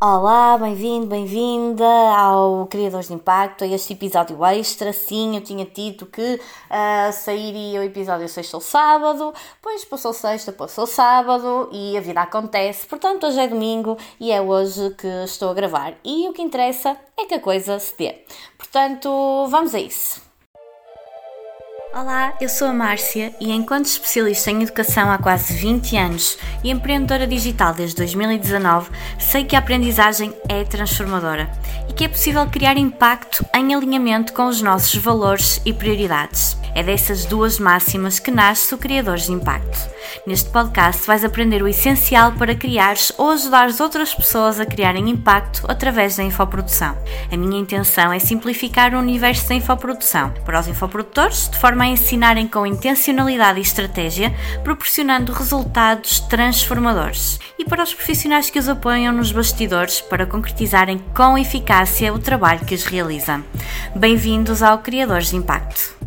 Olá, bem-vindo, bem-vinda ao Criadores de Impacto, a este episódio extra. Sim, eu tinha dito que uh, sairia o episódio sexta ou sábado, pois passou sexta, passou sábado e a vida acontece. Portanto, hoje é domingo e é hoje que estou a gravar. E o que interessa é que a coisa se dê. Portanto, vamos a isso. Olá, eu sou a Márcia e, enquanto especialista em educação há quase 20 anos e empreendedora digital desde 2019, sei que a aprendizagem é transformadora e que é possível criar impacto em alinhamento com os nossos valores e prioridades. É dessas duas máximas que nasce o Criadores de Impacto. Neste podcast vais aprender o essencial para criares ou ajudares outras pessoas a criarem impacto através da infoprodução. A minha intenção é simplificar o universo da infoprodução para os infoprodutores, de forma a ensinarem com intencionalidade e estratégia, proporcionando resultados transformadores. E para os profissionais que os apoiam nos bastidores para concretizarem com eficácia o trabalho que os realiza. Bem-vindos ao Criadores de Impacto.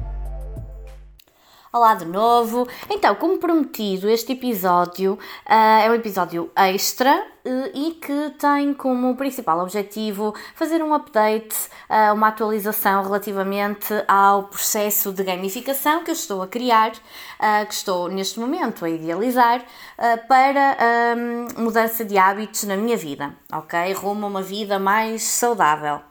Olá de novo. Então, como prometido, este episódio uh, é um episódio extra uh, e que tem como principal objetivo fazer um update, uh, uma atualização relativamente ao processo de gamificação que eu estou a criar, que estou neste momento a idealizar para mudança de hábitos na minha vida, ok? Rumo a uma vida mais saudável.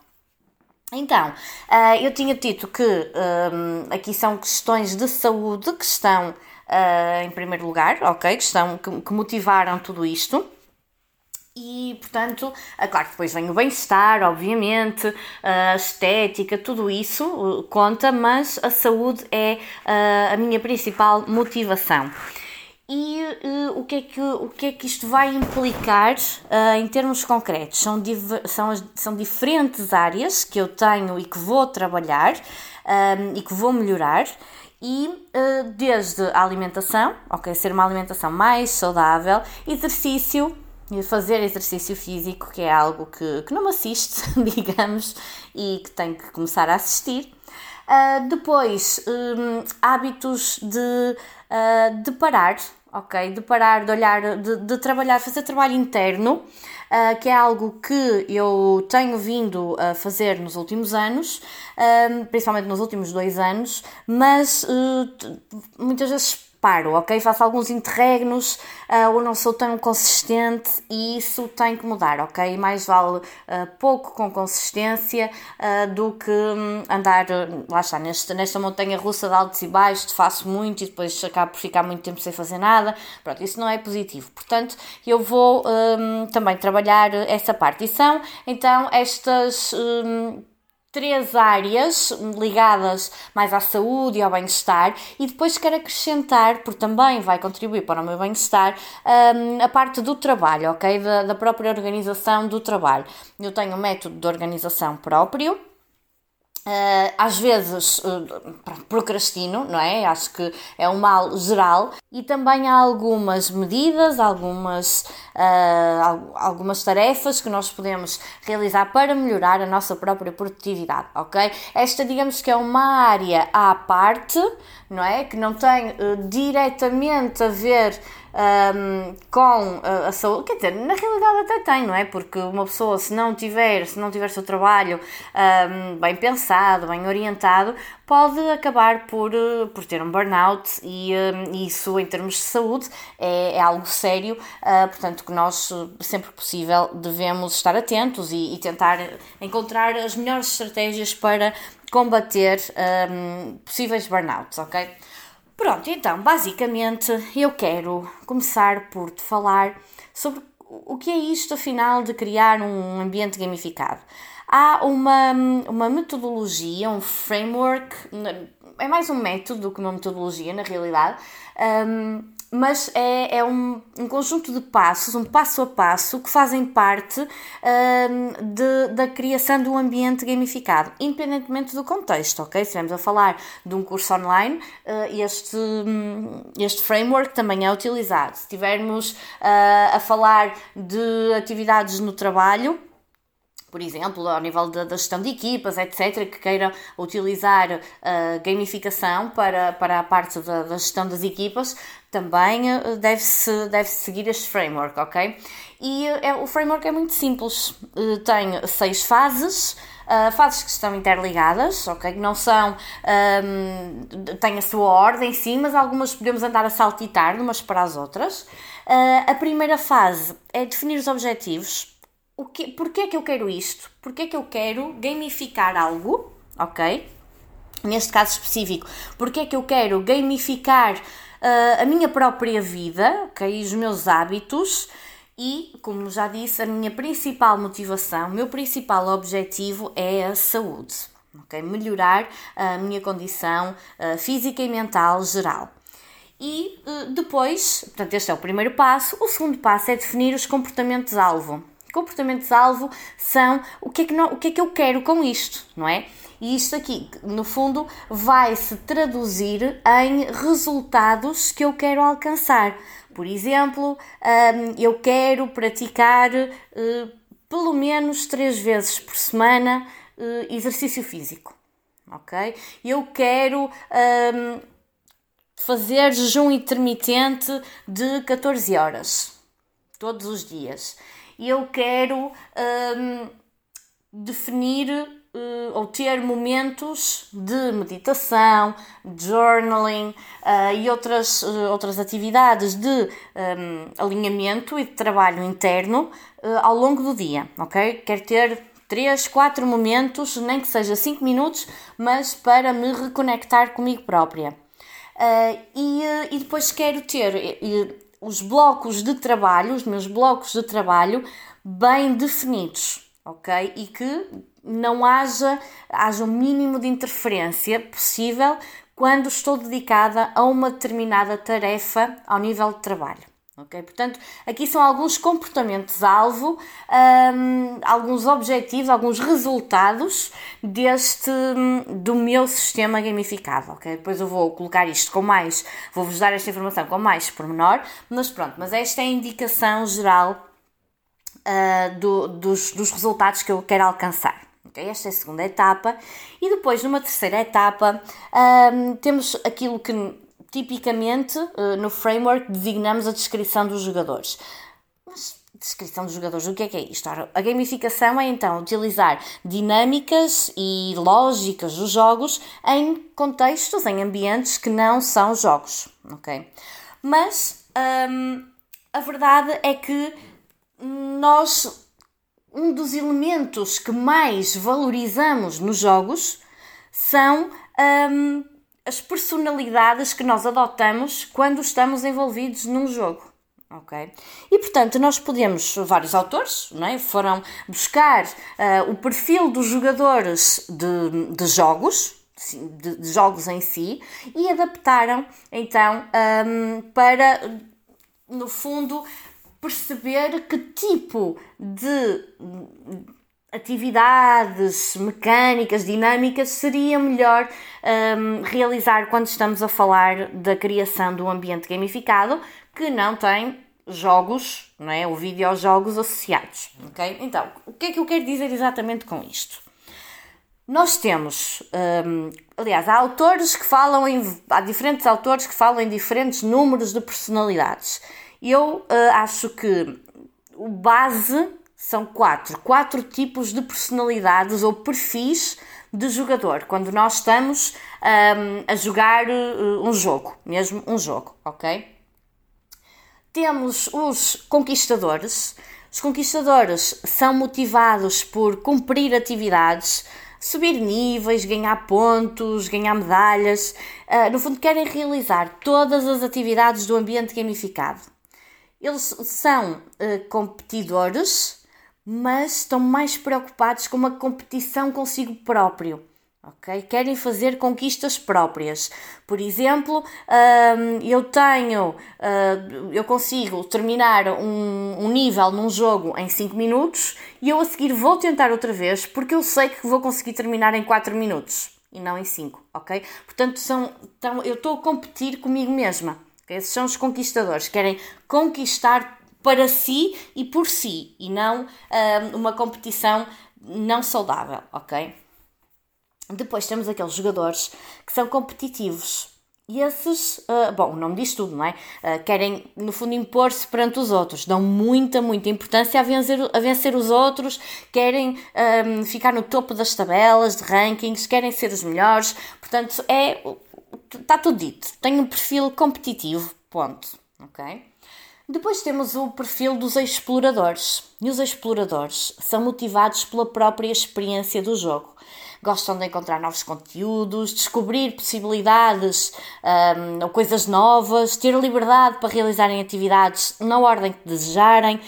Então, uh, eu tinha dito que um, aqui são questões de saúde que estão uh, em primeiro lugar, ok? Que, estão, que, motivaram tudo isto. E, portanto, claro que depois vem o bem-estar, obviamente, a estética, tudo isso conta, mas a saúde é a minha principal motivação e uh, o, que é que, o que é que isto vai implicar uh, em termos concretos? São, são, são diferentes áreas que eu tenho e que vou trabalhar um, ehm, e que vou melhorar. E uh, desde a alimentação, ok, ser uma alimentação mais saudável, exercício, fazer exercício físico, que é algo que, que não me assiste, digamos, e que tenho que começar a assistir. Uh, depois, um, hábitos de, uh, de parar, ok? De parar, de olhar, de, de trabalhar, fazer trabalho interno, uh, que é algo que eu tenho vindo a fazer nos últimos anos, principalmente nos últimos dois anos, mas muitas vezes paro, ok? Faço alguns interregnos uh, ou não sou tão consistente e isso tem que mudar, ok? Mais vale uh, pouco com consistência uh, do que um, andar, lá está, nesta, nesta montanha russa de altos e baixos, faço muito e depois acabo por ficar muito tempo sem fazer nada. Pronto, isso não é positivo. Portanto, eu vou um, também trabalhar essa parte. E são então estas. Um, três áreas ligadas mais à saúde e ao bem-estar e depois quero acrescentar, porque também vai contribuir para o meu bem-estar, um, a parte do trabalho, ok? Da, da própria organização do trabalho. Eu tenho um método de organização próprio Uh, às vezes uh, procrastino, não é? Acho que é um mal geral e também há algumas medidas, algumas, uh, algumas tarefas que nós podemos realizar para melhorar a nossa própria produtividade, ok? Esta, digamos que é uma área à parte, não é? Que não tem diretamente a ver um, com a, a, saúde, quer dizer, na realidade até tem, não é? Porque uma pessoa, se não tiver, se não tiver seu trabalho um, bem pensado, bem orientado, pode acabar por, eh, por ter um burnout e um, isso, em termos de saúde, é, é algo sério, uh, portanto, que nós, sempre que possível, devemos estar atentos e, e tentar encontrar as melhores estratégias para combater possíveis burnouts, ok? Pronto, então, basicamente eu quero começar por te falar sobre o que é isto, afinal, de criar um ambiente gamificado. Há uma, uma metodologia, um framework, é mais um método do que uma metodologia, na realidade, um, mas é, é um, um, conjunto de passos, um passo a passo, que fazem parte um, de, da criação um ambiente gamificado, independentemente do contexto, ok? Se estivermos a falar de um curso online, uh, este, um, este framework também é utilizado. Se estivermos uh, a falar de atividades no trabalho, por exemplo, ao nível da, gestão de equipas, etc., que queiram utilizar uh, gamificação para, para a parte da, da, gestão das equipas, também deve-se deve -se seguir este framework, ok? E é, o framework é muito simples, tem seis fases. Uh, fases que estão interligadas, ok? Que não são. Um, têm a sua ordem, sim, mas algumas podemos andar a saltitar de umas para as outras. Uh, a primeira fase é definir os objetivos. O que, porquê é que eu quero isto? Porquê é que eu quero gamificar algo, ok? Neste caso específico, porquê é que eu quero gamificar uh, a minha própria vida, ok? Os meus hábitos e, como já disse, a minha principal motivação, o meu principal objetivo é a saúde. Okay? Melhorar a minha condição uh, física e mental geral. E uh, depois, portanto, este é o primeiro passo. O segundo passo é definir os comportamentos-alvo. Comportamentos-alvo são o que, é que não, o que é que eu quero com isto, não é? E isto aqui, no fundo, vai se traduzir em resultados que eu quero alcançar. Por exemplo, eu quero praticar eh, pelo menos três vezes por semana eh, exercício físico. Ok? Eu quero fazer jejum intermitente de 14 horas todos os dias. Eu quero definir uh, ou ter momentos de meditação, journaling uh, e outras, uh, outras atividades de um, alinhamento e de trabalho interno ao longo do dia, ok? Quero ter 3, 4 momentos, nem que seja 5 minutos, mas para me reconectar comigo própria. e, e depois quero ter os blocos de trabalho, os meus blocos de trabalho bem definidos, ok? E que não haja, haja o um mínimo de interferência possível quando estou dedicada a uma determinada tarefa ao nível de trabalho. Portanto, aqui são alguns comportamentos-alvo, um, alguns objetivos, alguns resultados deste do meu sistema gamificado. Depois eu vou colocar isto com mais, vou-vos dar esta informação com mais pormenor, mas pronto, mas esta é a indicação geral uh, do, dos, dos resultados que eu quero alcançar. Okay? Esta é a segunda etapa. E depois, numa terceira etapa, um, temos aquilo que tipicamente uh, no framework designamos a descrição dos jogadores. Mas descrição dos jogadores, o que é que é isto? A gamificação é então utilizar dinâmicas e lógicas dos jogos em contextos, em ambientes que não são jogos, ok? Mas um, a verdade é que nós um dos elementos que mais valorizamos nos jogos são um, as personalidades que nós adotamos quando estamos envolvidos num jogo. Ok? E portanto, nós podemos, vários autores não é? foram buscar uh, o perfil dos jogadores de, de jogos, de, de, jogos em si, e adaptaram então um, para, no fundo, perceber que tipo de atividades mecânicas, dinâmicas seria melhor um, realizar quando estamos a falar da criação de um ambiente gamificado que não tem jogos, não é? ou videojogos associados, ok? Então, o que é que eu quero dizer exatamente com isto? Nós temos, um, aliás, há autores que falam em, há diferentes autores que falam em diferentes números de personalidades eu uh, acho que o base são quatro, quatro tipos de personalidades ou perfis de jogador quando nós estamos um, a jogar uh, um jogo, mesmo um jogo, ok? Temos os conquistadores. Os conquistadores são motivados por cumprir atividades, subir níveis, ganhar pontos, ganhar medalhas. Uh, no fundo, querem realizar todas as atividades do ambiente gamificado. Eles são uh, competidores, mas estão mais preocupados com uma competição consigo próprio. ok? Querem fazer conquistas próprias. Por exemplo, eu tenho, uh, eu consigo terminar um, nível num jogo em 5 minutos e eu a seguir vou tentar outra vez porque eu sei que vou conseguir terminar em 4 minutos e não em 5, ok? Portanto, são, então, eu estou a competir comigo mesma. Esses são os conquistadores, querem conquistar para si e por si, e não um, uma competição não saudável, ok? Depois temos aqueles jogadores que são competitivos. E esses, uh, bom, o nome diz tudo, não é? Uh, querem, no fundo, impor-se perante os outros, dão muita, muita importância a vencer, a vencer os outros, querem um, ficar no topo das tabelas de rankings, querem ser os melhores, portanto, é. Está tudo dito. Tem um perfil competitivo, ponto. Ok? Depois temos o perfil dos exploradores. E os exploradores são motivados pela própria experiência do jogo gostam de encontrar novos conteúdos, descobrir possibilidades um, ou coisas novas, ter liberdade para realizarem atividades na ordem que desejarem,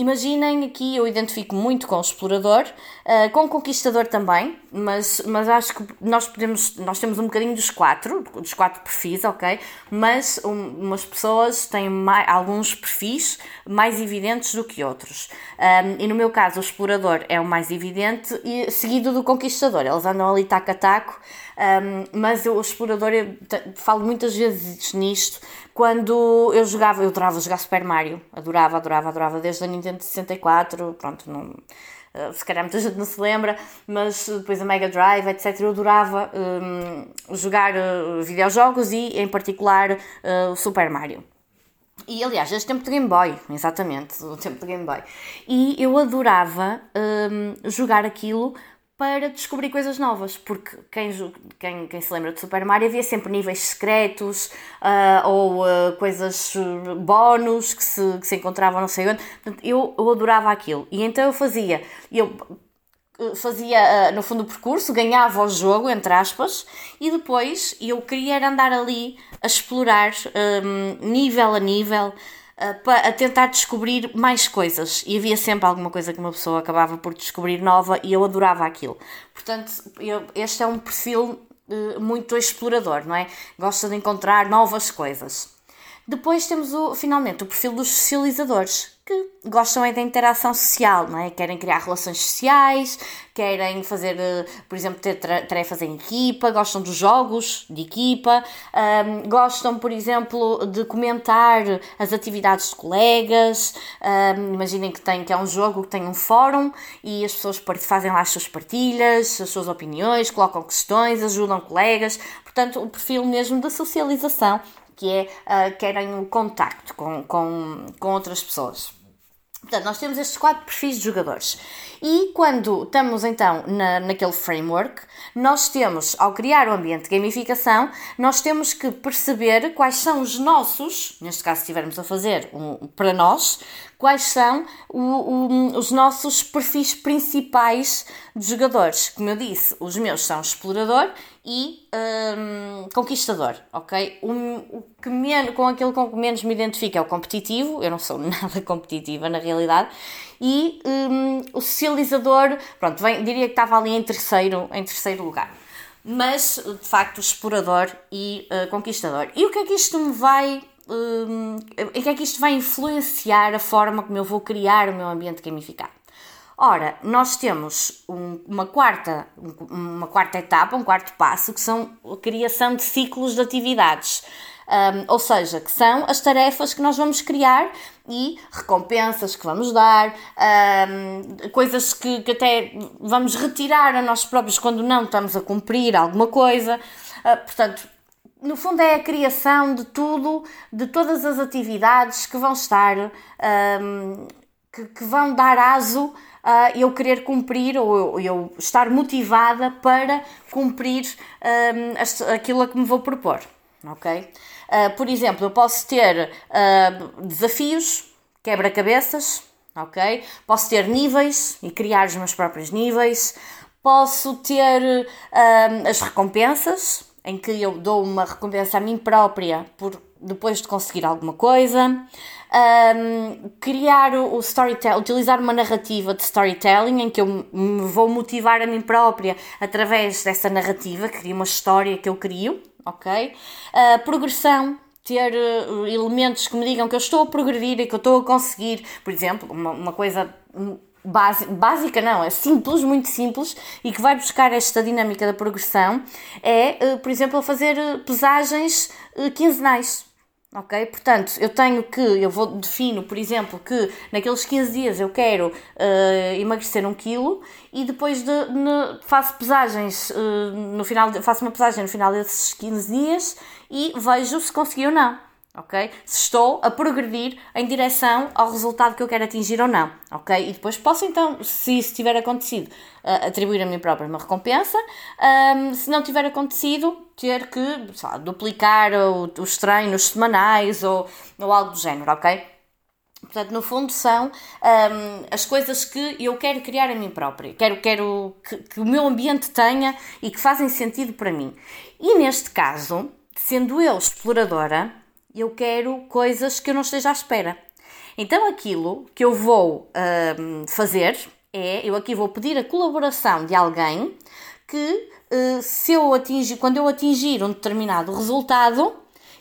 Imaginem aqui, eu identifico muito com o explorador, uh, com o conquistador também, mas, mas acho que nós podemos, nós temos um bocadinho dos quatro, dos quatro perfis, ok? Mas um, umas pessoas têm mais, alguns perfis mais evidentes do que outros. Um, e no meu caso, o explorador é o mais evidente, e seguido do conquistador. Eles andam ali taco a taco, um, mas o explorador, eu falo muitas vezes nisto, quando eu jogava, eu adorava jogar Super Mario, adorava, adorava, adorava, desde a Nintendo 64, pronto, não, eh, se calhar muita gente não se lembra, mas depois a Mega Drive, etc. Eu adorava um, jogar uh, videojogos e, em particular, uh, o Super Mario. E aliás, este tempo de Game Boy, exatamente, o tempo de Game Boy. E eu adorava um, jogar aquilo para descobrir coisas novas, porque quem, quem, quem se lembra de Super Mario havia sempre níveis secretos uh, ou uh, coisas uh, bónus que se, que se encontravam não sei onde. Portanto, eu, eu adorava aquilo. E então eu fazia, eu fazia no fundo o percurso, ganhava o jogo, entre aspas, e depois eu queria andar ali a explorar um, nível a nível a tentar descobrir mais coisas e havia sempre alguma coisa que uma pessoa acabava por descobrir nova e eu adorava aquilo. Portanto, eu, este é um perfil uh, muito explorador, não é? Gosta de encontrar novas coisas. Depois temos o, finalmente o perfil dos socializadores, que gostam é da interação social, não é? Querem criar relações sociais, querem fazer, eh, por exemplo, ter tarefas em equipa, gostam dos jogos de equipa, um, gostam, por exemplo, de comentar as atividades de colegas. Um, imaginem que, tem, que é um jogo que tem um fórum e as pessoas fazem lá as suas partilhas, as suas opiniões, colocam questões, ajudam colegas. Portanto, o perfil mesmo de socialização que é uh, querem o contacto com, com, com outras pessoas. Portanto, nós temos estes quatro perfis de jogadores. E quando estamos então na, naquele framework, nós temos, ao criar o ambiente de gamificação, nós temos que perceber quais são os nossos, neste caso, se estivermos a fazer um, para nós, quais são o, o, os nossos perfis principais de jogadores. Como eu disse, os meus são explorador e um, conquistador, ok? O, o que menos, com aquilo com que menos me identifico é o competitivo, eu não sou nada competitiva na realidade, e um, o socializador, pronto, diria que estava ali em terceiro, em terceiro lugar. Mas, de facto, explorador e uh, conquistador. E o que é que isto me vai um, em que é que isto vai influenciar a forma como eu vou criar o meu ambiente gamificado? Ora, nós temos um, uma, quarta, uma quarta etapa, um quarto passo, que são a criação de ciclos de atividades. Um, ou seja, que são as tarefas que nós vamos criar e recompensas que vamos dar, um, coisas que, que, até vamos retirar a nós próprios quando não estamos a cumprir alguma coisa. Uh, portanto, no fundo é a criação de tudo, de todas as atividades que vão estar, um, que, que, vão dar aso a eu querer cumprir ou eu, eu estar motivada para cumprir um, aquilo a que me vou propor, ok? Uh, por exemplo, eu posso ter uh, desafios, quebra-cabeças, ok? Posso ter níveis e criar os meus próprios níveis, posso ter uh, as recompensas, em que eu dou uma recompensa a mim própria por depois de conseguir alguma coisa. Um, criar o storytelling, utilizar uma narrativa de storytelling em que eu me vou motivar a mim própria através dessa narrativa, crio uma história que eu crio, ok? Uh, progressão, ter uh, elementos que me digam que eu estou a progredir e que eu estou a conseguir, por exemplo, uma, uma coisa básica não, é simples, muito simples e que vai buscar esta dinâmica da progressão é, eh, por exemplo, fazer eh, pesagens eh, quinzenais. ok? Portanto, eu tenho que, eu vou, defino, por exemplo, que naqueles 15 dias eu quero uh, emagrecer um quilo e depois de, faço pesagens, uh, no final, faço uma pesagem no final desses 15 dias e vejo se consegui ou não ok? Se estou a progredir em direção ao resultado que eu quero atingir ou não, ok? E depois posso então, se isso tiver acontecido, uh, atribuir a mim própria uma recompensa. Um, se não tiver acontecido, ter que lá, duplicar os treinos semanais ou, ou algo do género, ok? Portanto, no fundo, são um, as coisas que eu quero criar a mim própria. Quero, quero que, que o meu ambiente tenha e que fazem sentido para mim. E neste caso, sendo eu exploradora, eu quero coisas que eu não esteja à espera. Então aquilo que eu vou uh, fazer é, eu aqui vou pedir a colaboração de alguém que uh, se eu atingir, quando eu atingir um determinado resultado,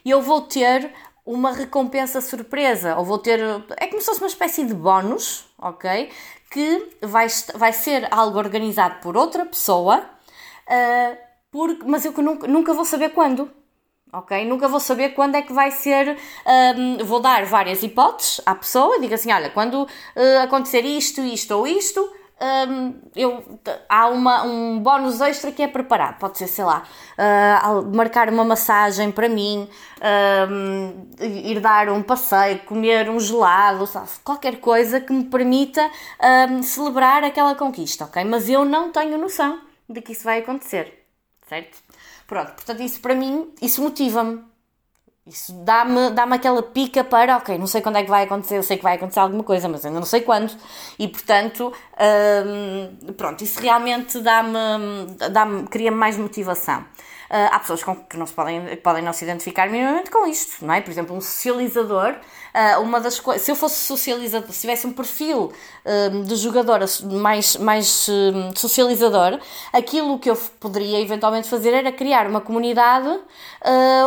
eu vou ter uma recompensa surpresa, ou vou ter, é como se fosse uma espécie de bónus, ok? Que vai, vai ser algo organizado por outra pessoa, uh, por, mas eu nunca, nunca vou saber quando ok? Nunca vou saber quando é que vai ser. Um, vou dar várias hipóteses à pessoa, digo assim: olha, quando uh, acontecer isto, isto ou isto. Um, eu, há uma, um bónus extra que é preparado. Pode ser, sei lá, uh, marcar uma massagem para mim, um, ir dar um passeio, comer um gelado, sabe? qualquer coisa que me permita um, celebrar aquela conquista, ok? Mas eu não tenho noção de que isso vai acontecer, certo? Pronto, portanto, isso para mim, isso motiva-me. Isso dá-me dá aquela pica para, ok, não sei quando é que vai acontecer, eu sei que vai acontecer alguma coisa, mas ainda não sei quando. E portanto, hum, pronto, isso realmente dá-me, dá-me cria-me mais motivação. Uh, há pessoas com, que não se podem, podem não se identificar minimamente com isto, não é? Por exemplo, um socializador, uma das coisas, se eu fosse socializador, se tivesse um perfil uh, de jogador mais, mais socializador, aquilo que eu poderia eventualmente fazer era criar uma comunidade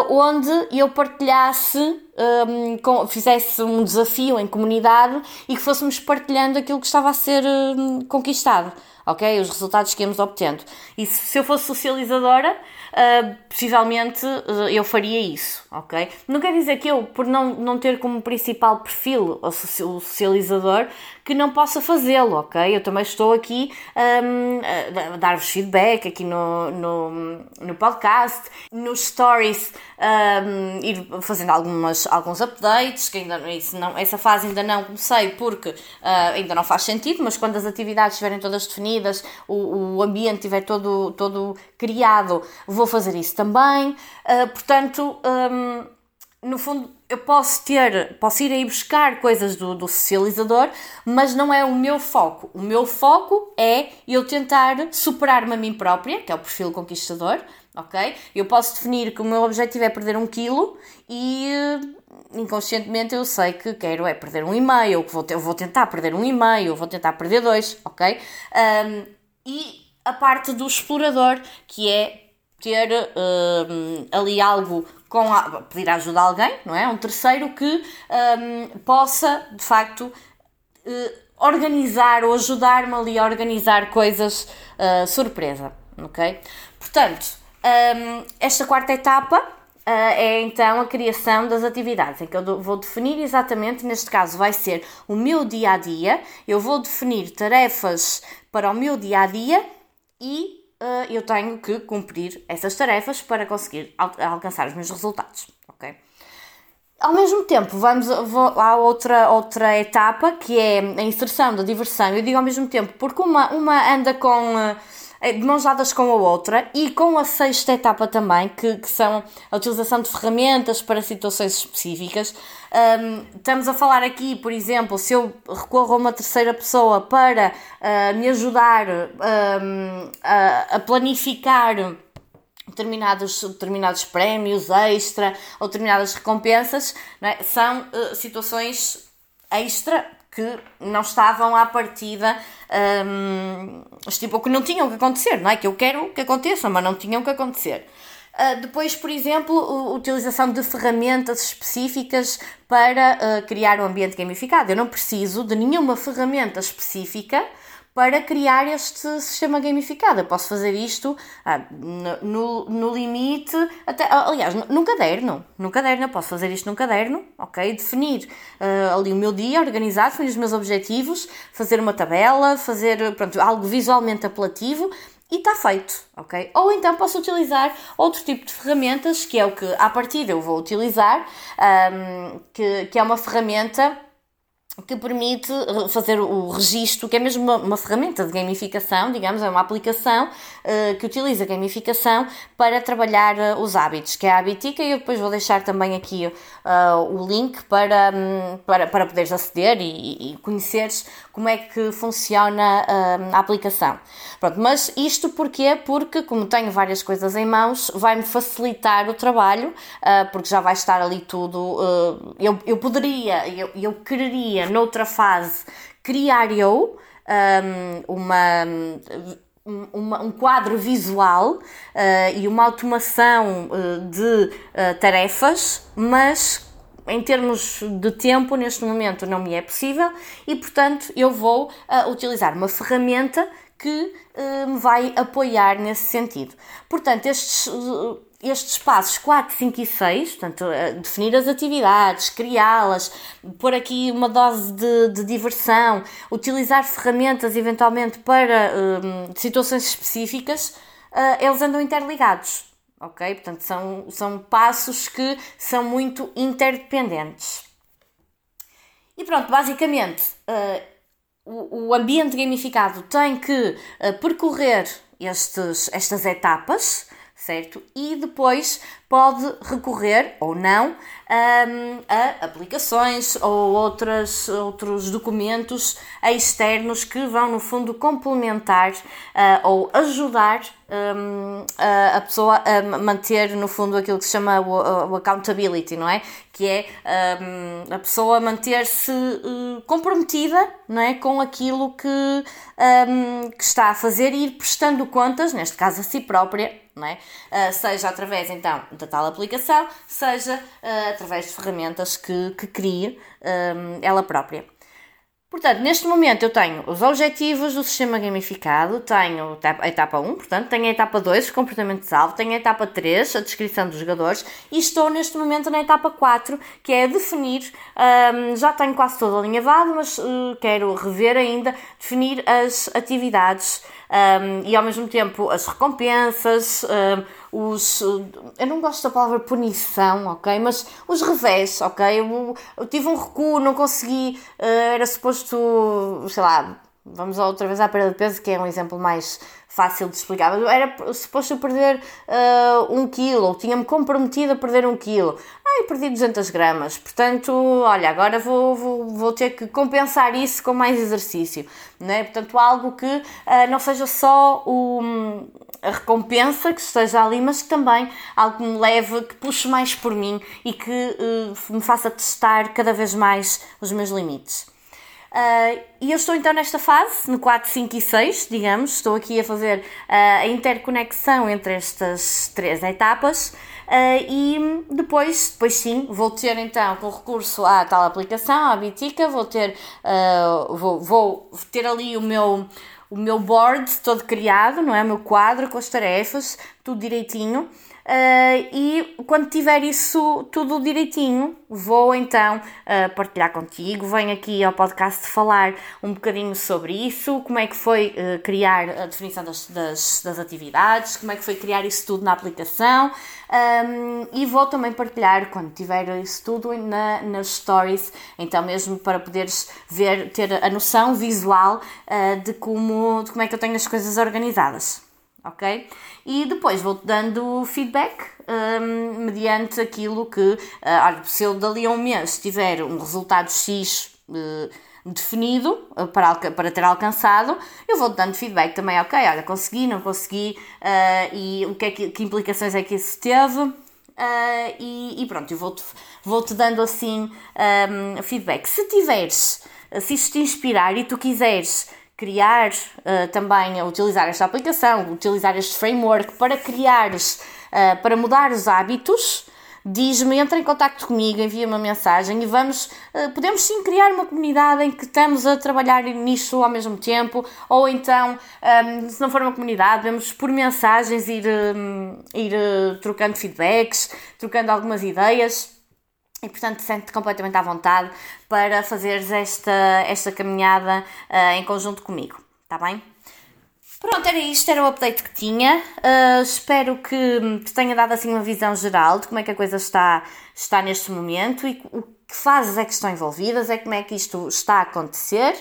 onde eu partilhasse um, com, fizesse um desafio em comunidade e que fôssemos partilhando aquilo que estava a ser um, conquistado, ok? Os resultados que íamos obtendo. E se, se eu fosse socializadora, uh, possivelmente uh, eu faria isso, ok? Não quer dizer que eu, por não, não ter como principal perfil o socializador, que não possa fazê-lo, ok? Eu também estou aqui um, a dar-vos feedback aqui no, no, no podcast, nos stories, um, ir fazendo algumas, alguns updates, que ainda não, essa fase ainda não comecei porque uh, ainda não faz sentido, mas quando as atividades estiverem todas definidas, o, o ambiente estiver todo, todo criado, vou fazer isso também. Uh, portanto, um, no fundo, eu posso ter, posso ir aí buscar coisas do, do socializador, mas não é o meu foco. O meu foco é eu tentar superar-me a mim própria, que é o perfil conquistador, ok? Eu posso definir que o meu objetivo é perder um quilo e eh, inconscientemente eu sei que quero é perder um e meio, que vou, eu vou tentar perder um e meio, vou tentar perder dois, ok? Um, e a parte do explorador, que é ter um, ali algo com a, pedir ajuda a alguém, não é? Um terceiro que um, possa, de facto, uh, organizar ou ajudar-me ali a organizar coisas uh, surpresa, ok? Portanto, um, esta quarta etapa uh, é então a criação das atividades, em que eu vou definir exatamente, neste caso vai ser o meu dia a dia, eu vou definir tarefas para o meu dia a dia e eu tenho que cumprir essas tarefas para conseguir al alcançar os meus resultados, ok? Ao mesmo tempo, vamos à outra, outra etapa, que é a inserção da diversão. Eu digo ao mesmo tempo, porque uma, uma anda com... De mãos dadas com a outra e com a sexta etapa também, que, que são a utilização de ferramentas para situações específicas. Um, estamos a falar aqui, por exemplo, se eu recorro a uma terceira pessoa para uh, me ajudar um, a, a planificar determinados, determinados prémios extra ou determinadas recompensas, é? são uh, situações extra que não estavam à partida, um, tipo, que não tinham que acontecer, não é? Que eu quero que aconteçam, mas não tinham que acontecer. Uh, depois, por exemplo, a utilização de ferramentas específicas para uh, criar um ambiente gamificado. Eu não preciso de nenhuma ferramenta específica para criar este sistema gamificado. Eu posso fazer isto ah, no, no, limite, até, aliás, num caderno. Num caderno, eu posso fazer isto num caderno, ok? Definir uh, ali o meu dia, organizar, definir os meus objetivos, fazer uma tabela, fazer pronto, algo visualmente apelativo e está feito, ok? Ou então posso utilizar outro tipo de ferramentas, que é o que à partida eu vou utilizar, um, que, que é uma ferramenta que permite fazer o registro, que é mesmo uma, uma ferramenta de gamificação, digamos, é uma aplicação uh, que utiliza gamificação para trabalhar uh, os hábitos, que é a Habitica, e eu depois vou deixar também aqui uh, o link para, um, para, para poderes aceder e, e conheceres como é que funciona a aplicação. Pronto, mas isto porquê? Porque, como tenho várias coisas em mãos, vai-me facilitar o trabalho, porque já vai estar ali tudo. eu, eu poderia, eu, eu quereria noutra fase, criar eu um, uma, uma, um quadro visual uh, e uma automação uh, de uh, tarefas, mas em termos de tempo, neste momento não me é possível e, portanto, eu vou utilizar uma ferramenta que me vai apoiar nesse sentido. Portanto, estes estes passos 4, 5 e 6, portanto, eh, definir as atividades, criá-las, pôr aqui uma dose de, de, diversão, utilizar ferramentas eventualmente para um, situações específicas, uh, eles andam interligados, ok? Portanto, são, são passos que são muito interdependentes. E pronto, basicamente, uh, o, o, ambiente gamificado tem que uh, percorrer estes, estas etapas certo? E depois pode recorrer ou não um, a aplicações ou outras, outros documentos externos que vão, no fundo, complementar uh, ou ajudar um, a, pessoa a manter, no fundo, aquilo que se chama o, accountability, não é? Que é um, a pessoa manter-se uh, comprometida não é? com aquilo que, que está a fazer e ir prestando contas, neste caso a si própria, não é? Uh, seja através então da tal aplicação, seja uh, através de ferramentas que, que crie um, ela própria. Portanto, neste momento eu tenho os objetivos do sistema gamificado, tenho a etapa 1, portanto, tenho a etapa 2, o comportamento-alvo, tenho a etapa 3, a descrição dos jogadores, e estou neste momento na etapa 4, que é definir, um, já tenho quase toda alinhavado, mas uh, quero rever ainda, definir as atividades um, e ao mesmo tempo as recompensas, um, os. Eu não gosto da palavra punição, ok? Mas os revés, ok? Eu, eu tive um recuo, não consegui, uh, era suposto, sei lá, vamos outra vez à perda de peso, que é um exemplo mais fácil de explicar, era suposto eu perder uh, um quilo, ou tinha-me comprometido a perder um quilo. Ai, perdi 200 gramas, portanto, olha, agora vou, vou, vou ter que compensar isso com mais exercício, né? Portanto, algo que uh, não seja só o, a recompensa que esteja ali, mas que também algo que me leve, que puxe mais por mim e que uh, me faça testar cada vez mais os meus limites. Uh, e eu estou então nesta fase, no 4, 5 e 6, digamos, estou aqui a fazer uh, a interconexão entre estas três etapas uh, e depois, depois sim, vou ter então com recurso à tal aplicação, à Bitica, vou ter, vou, vou ter ali o meu o meu board todo criado, não é? O meu quadro com as tarefas, tudo direitinho. Uh, e quando tiver isso tudo direitinho, vou então uh, partilhar contigo. Venho aqui ao podcast falar um bocadinho sobre isso, como é que foi uh, criar a definição das, das, das, atividades, como é que foi criar isso tudo na aplicação. Um, e vou também partilhar quando tiver isso tudo na, nas stories, então mesmo para poderes ver, ter a noção visual de, como, de como é que eu tenho as coisas organizadas ok? E depois vou-te dando feedback um, mediante aquilo que, uh, olha, se eu dali a um mês tiver um resultado X uh, definido uh, para, para ter alcançado, eu vou-te dando feedback também, ok, olha, consegui, não consegui, e o que, é que, que, implicações é que isso teve. E, e, pronto, eu vou-te vou -te dando assim um, feedback. Se tiveres, se isto te inspirar e tu quiseres criar uh, também, utilizar esta aplicação, utilizar este framework para criares, uh, para mudar os hábitos, diz-me, entra em contato comigo, envia uma mensagem e vamos, uh, podemos sim criar uma comunidade em que estamos a trabalhar nisso ao mesmo tempo, ou então, um, se não for uma comunidade, vamos por mensagens ir, um, ir trocando feedbacks, trocando algumas ideias. E portanto sente-te completamente à vontade para fazeres esta, esta caminhada uh, em conjunto comigo, está bem? Pronto, era isto, era o update que tinha. Uh, espero que te tenha dado assim uma visão geral de como é que a coisa está, está neste momento e o que fases é que estão envolvidas, é como é que isto está a acontecer.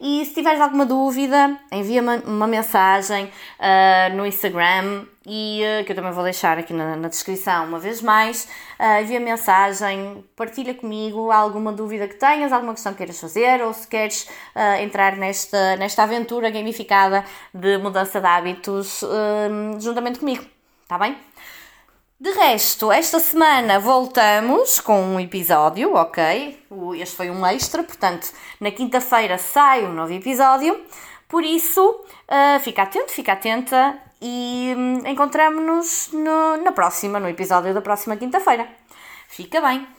E se tiveres alguma dúvida, envia-me uma mensagem uh, no Instagram e uh, que eu também vou deixar aqui na, na descrição uma vez mais. Uh, envia mensagem, partilha comigo alguma dúvida que tenhas, alguma questão que queiras fazer ou se queres entrar nesta, nesta aventura gamificada de mudança de hábitos juntamente comigo. Está bem? De resto, esta semana voltamos com um episódio, ok? Este foi um extra, portanto, na quinta-feira sai um novo episódio. Por isso, uh, fica atento, fica atenta e um, encontramos-nos na próxima, no episódio da próxima quinta-feira. Fica bem!